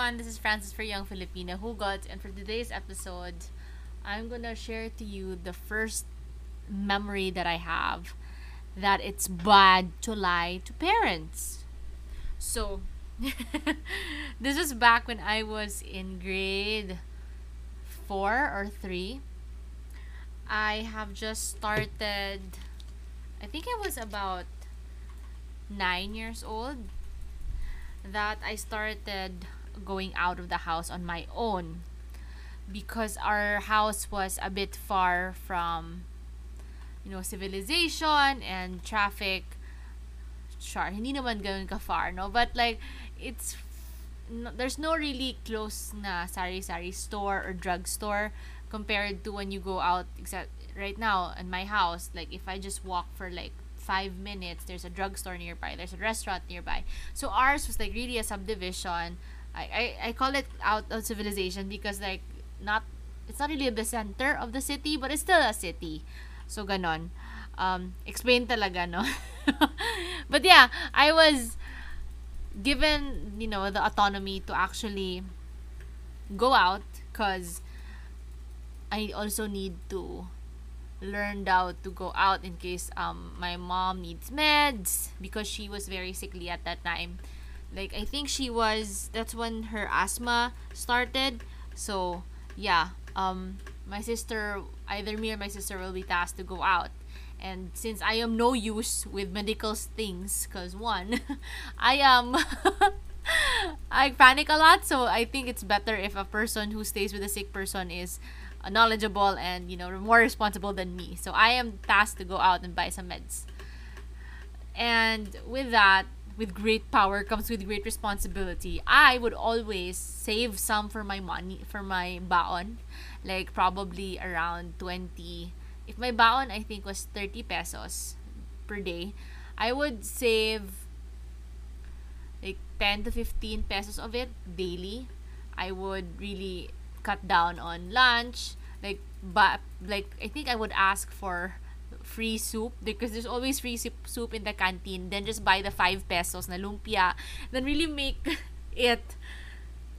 everyone, this is Frances for Young Filipina Hugot, and for today's episode, I'm gonna share to you the first memory that I have that it's bad to lie to parents. So, this was back when I was in grade four or three. I have just started, I think I was about nine years old that I started going out of the house on my own because our house was a bit far from you know civilization and traffic. Sure hindi naman ganun ka far no? But like it's no, there's no really close na sari-sari store or drugstore compared to when you go out except right now in my house. Like if I just walk for like five minutes there's a drugstore nearby there's a restaurant nearby. So ours was like really a subdivision I, I, I call it out of civilization because like not it's not really the center of the city but it's still a city. So ganon. Um explain talaga no? But yeah I was given you know the autonomy to actually go out because I also need to learned how to go out in case um my mom needs meds because she was very sickly at that time. Like I think she was that's when her asthma started. So yeah, um my sister either me or my sister will be tasked to go out. And since I am no use with medical things, cause one, I am I panic a lot, so I think it's better if a person who stays with a sick person is knowledgeable and you know more responsible than me. So I am tasked to go out and buy some meds. And with that, with great power comes with great responsibility. I would always save some for my money for my baon, like probably around 20. If my baon I think was 30 pesos per day, I would save like 10 to 15 pesos of it daily. I would really cut down on lunch like but like i think i would ask for free soup because there's always free soup in the canteen. Then just buy the 5 pesos na lumpia. Then really make it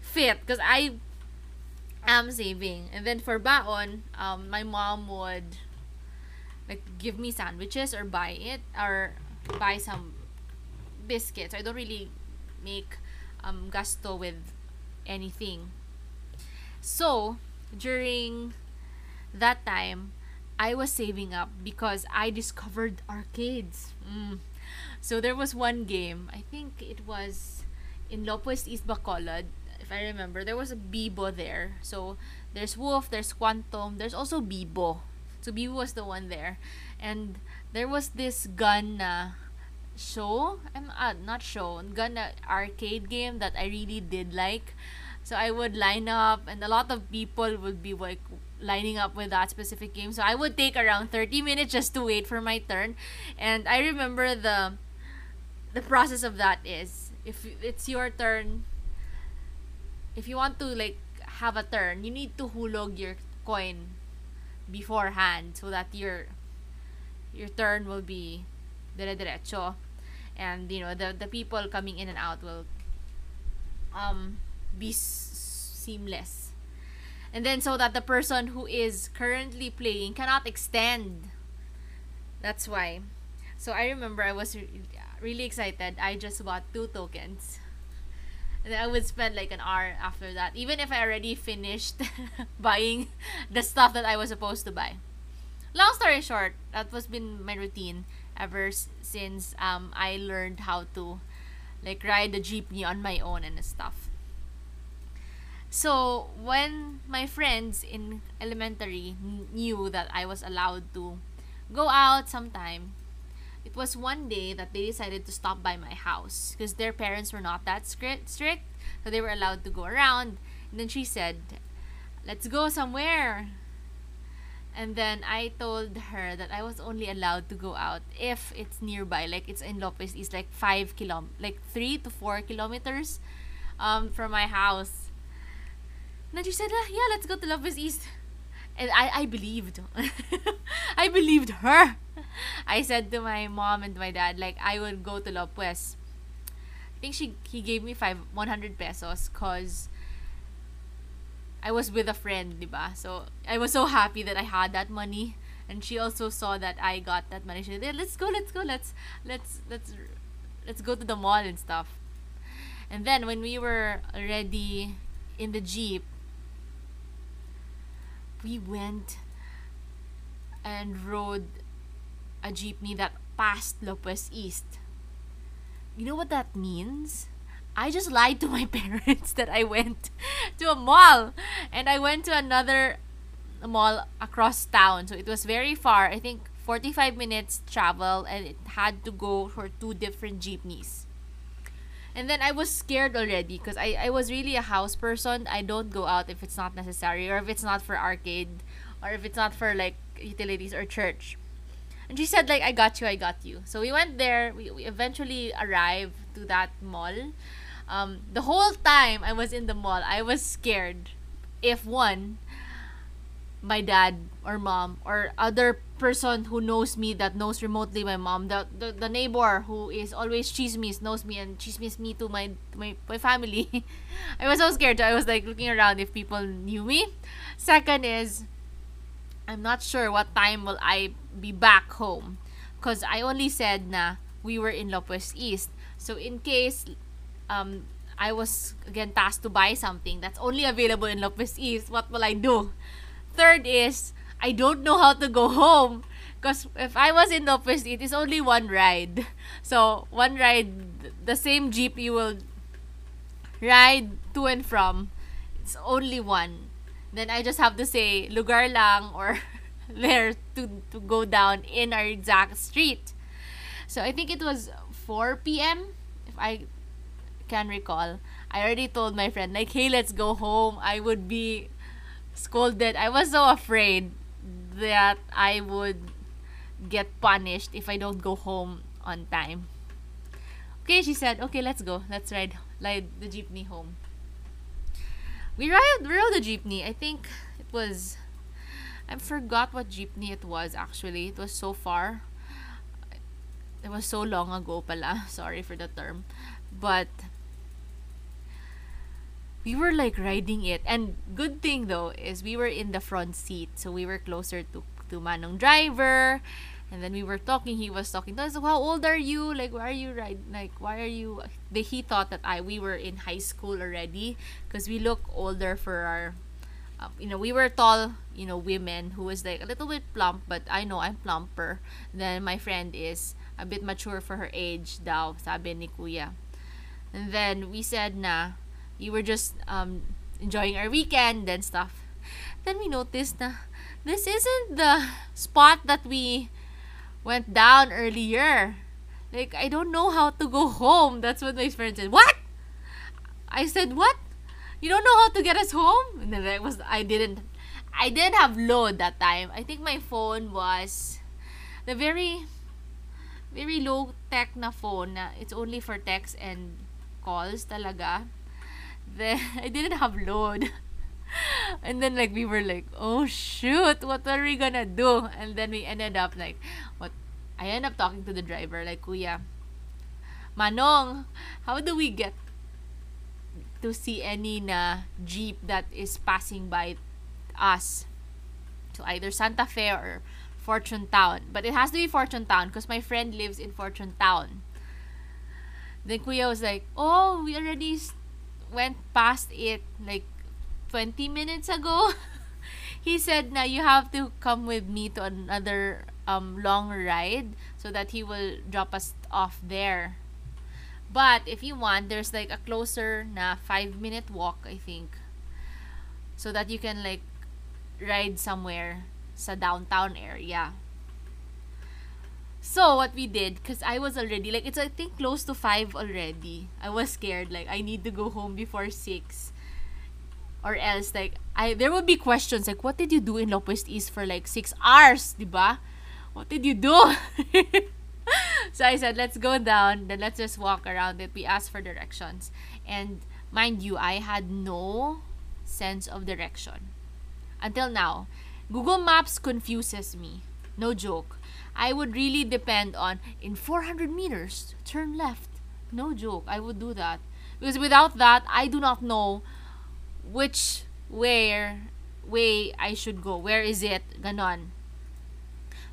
fit because i am saving. And then for baon um my mom would like give me sandwiches or buy it or buy some biscuits. I don't really make um gasto with anything. So, during that time, I was saving up because I discovered arcades. Mm. So there was one game, I think it was in Lopue's East Bacolod, if I remember. There was a Bibo there. So there's Wolf, there's Quantum, there's also Bibo. So Bibo was the one there. And there was this gun na show, I'm uh, not show, gun na arcade game that I really did like. So I would line up, and a lot of people would be like lining up with that specific game. So I would take around 30 minutes just to wait for my turn. And I remember the the process of that is if it's your turn, if you want to like have a turn, you need to hulog your coin beforehand so that your your turn will be dire derecho and you know the the people coming in and out will um be seamless. And then so that the person who is currently playing cannot extend. That's why. So I remember I was re- really excited. I just bought two tokens. And I would spend like an hour after that, even if I already finished buying the stuff that I was supposed to buy. Long story short, that was been my routine ever since um, I learned how to like ride the jeepney on my own and stuff. So, when my friends in elementary knew that I was allowed to go out sometime, it was one day that they decided to stop by my house because their parents were not that strict, strict, so they were allowed to go around. And then she said, "Let's go somewhere." And then I told her that I was only allowed to go out if it's nearby, like it's in Lopue's East, like five kilom, like three to four kilometers, um, from my house. And she said, ah, yeah, let's go to Lopue's East. And I, I believed. I believed her. I said to my mom and my dad, like, I would go to Lopue's. I think she he gave me five 100 pesos cuz I was with a friend, diba? So I was so happy that I had that money and she also saw that I got that money. She said, "Let's go, let's go. Let's let's let's let's go to the mall and stuff." And then when we were already in the jeep, we went and rode a jeepney that passed Lopue's East. You know what that means? I just lied to my parents that I went to a mall and I went to another mall across town. So it was very far. I think 45 minutes travel and it had to go for two different jeepneys. And then I was scared already because I, I was really a house person. I don't go out if it's not necessary or if it's not for arcade or if it's not for like utilities or church. And she said like I got you, I got you. So we went there. We, we eventually arrived to that mall. Um, the whole time I was in the mall, I was scared if one my dad or mom or other person who knows me that knows remotely my mom. The the, the neighbor who is always chismis knows me and chismis me to my to my, my family. I was so scared. I was like looking around if people knew me. Second is i'm not sure what time will i be back home. Because i only said na we were in Lopue's East. So in case um i was again tasked to buy something that's only available in Lopue's East what will i do Third is, I don't know how to go home. Because if I was in the office, it is only one ride. So, one ride, the same jeep you will ride to and from, it's only one. Then I just have to say, lugar lang or there to, to go down in our exact street. So, I think it was 4 p.m. if I can recall. I already told my friend, like, hey, let's go home. I would be scolded. I was so afraid that I would get punished if I don't go home on time. Okay, she said, okay, let's go. Let's ride, ride the jeepney home. We ride, rode the jeepney. I think it was, I forgot what jeepney it was actually. It was so far. It was so long ago pala. Sorry for the term. But we were like riding it. And good thing though is we were in the front seat. So we were closer to to manong driver. And then we were talking. He was talking to us how old are you? Like why are you ride like why are you he thought that i we were in high school already because we look older for our um, you know we were tall you know women who was like a little bit plump but i know i'm plumper. Then my friend is a bit mature for her age daw sabi ni kuya. And then we said na we were just um, enjoying our weekend and stuff. Then we noticed na this isn't the spot that we went down earlier. Like, I don't know how to go home. That's what my friend said. What? I said, what? You don't know how to get us home? And then I was, I didn't, I didn't have load that time. I think my phone was the very, very low tech na phone na it's only for text and calls talaga then I didn't have load. and then like we were like, oh shoot, what are we gonna do? And then we ended up like, what? I ended up talking to the driver like, Kuya, Manong, how do we get to see any na jeep that is passing by us to either Santa Fe or Fortune Town? But it has to be Fortune Town because my friend lives in Fortune Town. Then Kuya was like, oh, we already went past it like 20 minutes ago. he said now you have to come with me to another um, long ride so that he will drop us off there. But if you want, there's like a closer na 5 minute walk, I think. So that you can like ride somewhere sa downtown area. So what we did, cause I was already like it's I think close to five already. I was scared like I need to go home before six, or else like I there would be questions like what did you do in Lopue's East for like six hours, diba? What did you do? so I said let's go down, then let's just walk around it. We asked for directions, and mind you, I had no sense of direction until now. Google Maps confuses me. No joke I would really depend on in 400 meters, turn left. no joke, I would do that. Because without that, I do not know which where way I should go. Where is it? Ganon.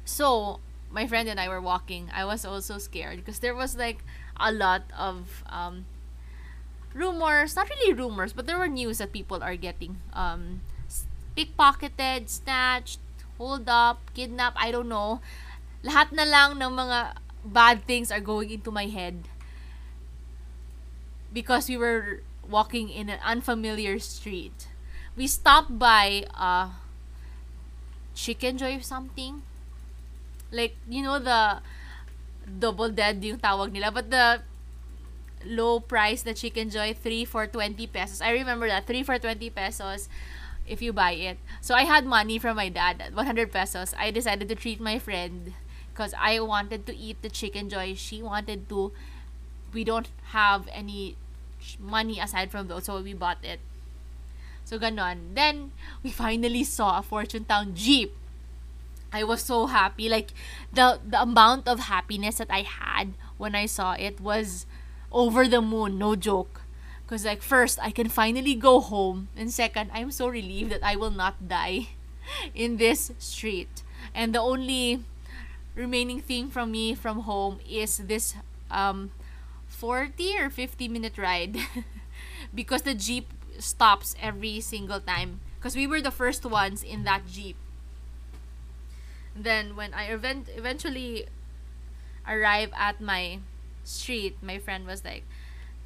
So, my friend and I were walking. I was also scared because there was like a lot of um, rumors, not really rumors, but there were news that people are getting um, pickpocketed, snatched, hold up, kidnapped, I don't know. Lahat na lang ng mga bad things are going into my head because we were walking in an unfamiliar street. We stopped by uh Chicken Joy something. Like, you know the double dead yung tawag nila, but the low price the Chicken Joy 3 for 20 pesos. I remember that 3 for 20 pesos if you buy it. So I had money from my dad, 100 pesos. I decided to treat my friend because I wanted to eat the Chicken Joy. She wanted to. We don't have any money aside from those, so we bought it. So ganon. Then we finally saw a Fortune Town Jeep. I was so happy. Like the the amount of happiness that I had when I saw it was over the moon, no joke. Cause like first I can finally go home, and second I'm so relieved that I will not die in this street. And the only remaining thing from me from home is this um 40 or 50 minute ride. Because the jeep stops every single time. Because we were the first ones in that jeep. Then when i event- eventually arrive at my street my friend was like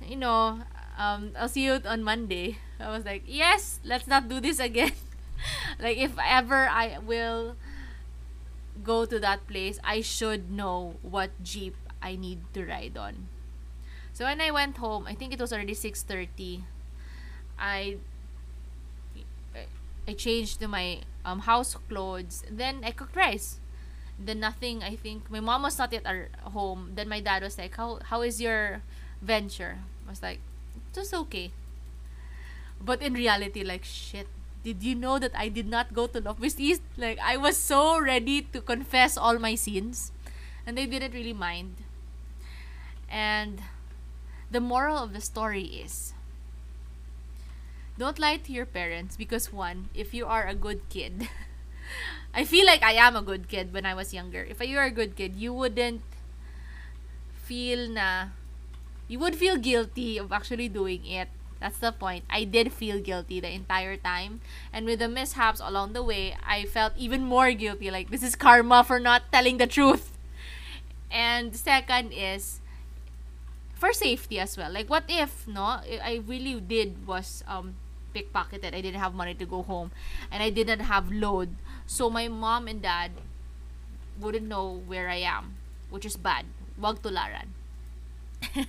you know um, i'll see you on monday. I was like yes let's not do this again. Like if ever i will go to that place i should know what jeep i need to ride on so when I went home, I think it was already 6:30. I I changed to my um, house clothes. Then I cooked rice. Then nothing. I think my mom was not yet at home. Then my dad was like, "How how is your venture?" I was like, "Just okay." But in reality, like shit. Did you know that I did not go to Northwest East? Like I was so ready to confess all my sins, and they didn't really mind. And the moral of the story is don't lie to your parents because one, if you are a good kid, I feel like I am a good kid when I was younger. If you are a good kid, you wouldn't feel na you would feel guilty of actually doing it. That's the point. I did feel guilty the entire time. And with the mishaps along the way, I felt even more guilty. Like, this is karma for not telling the truth. And second is, for safety as well. Like what if no, I really did was um pickpocketed. I didn't have money to go home and I didn't have load. So my mom and dad wouldn't know where I am, which is bad. Wag tularan.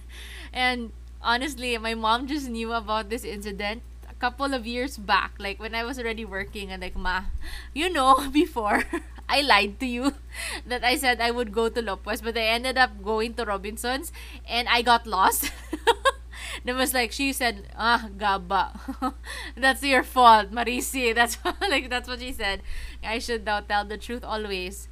and honestly, my mom just knew about this incident a couple of years back, like when I was already working and like ma, you know, before I lied to you that I said I would go to Lopue's, but I ended up going to Robinson's and I got lost. It was like she said, "Ah, gaba, that's your fault, Marisi." That's like that's what she said. I should now tell the truth always,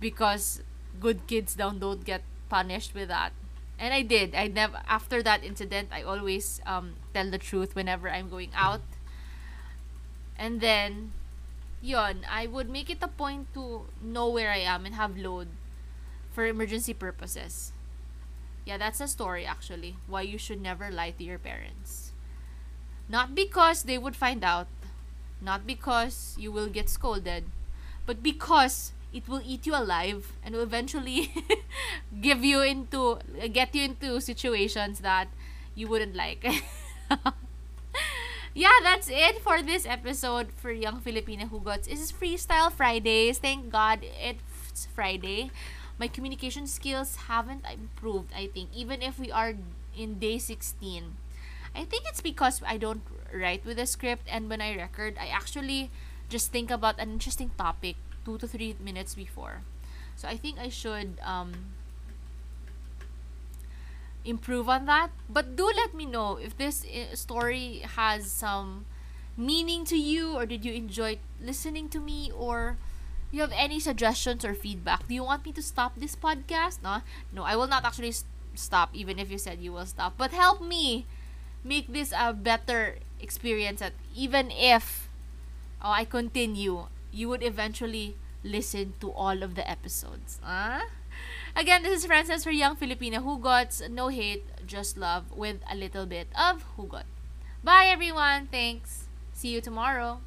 because good kids don't don't get punished with that. And I did. I never after that incident. I always um tell the truth whenever I'm going out. And then yon, I would make it a point to know where I am and have load for emergency purposes. Yeah, that's a story actually. Why you should never lie to your parents. Not because they would find out, not because you will get scolded, but because it will eat you alive and will eventually give you into get you into situations that you wouldn't like. yeah, that's it for this episode for Young Filipina Hugots. This is Freestyle Fridays. Thank God it's Friday. My communication skills haven't improved, I think, even if we are in day 16. I think it's because I don't write with a script and when I record, I actually just think about an interesting topic two to three minutes before. So I think I should um, improve on that. But do let me know if this eh, story has some meaning to you or did you enjoy listening to me or you have any suggestions or feedback. Do you want me to stop this podcast? No. No, I will not actually stop even if you said you will stop but help me make this a better experience that even if oh, I continue you would eventually listen to all of the episodes. Huh? again this is Frances for Young Filipina Hugots no hate just love with a little bit of Hugot bye everyone. Thanks. See you tomorrow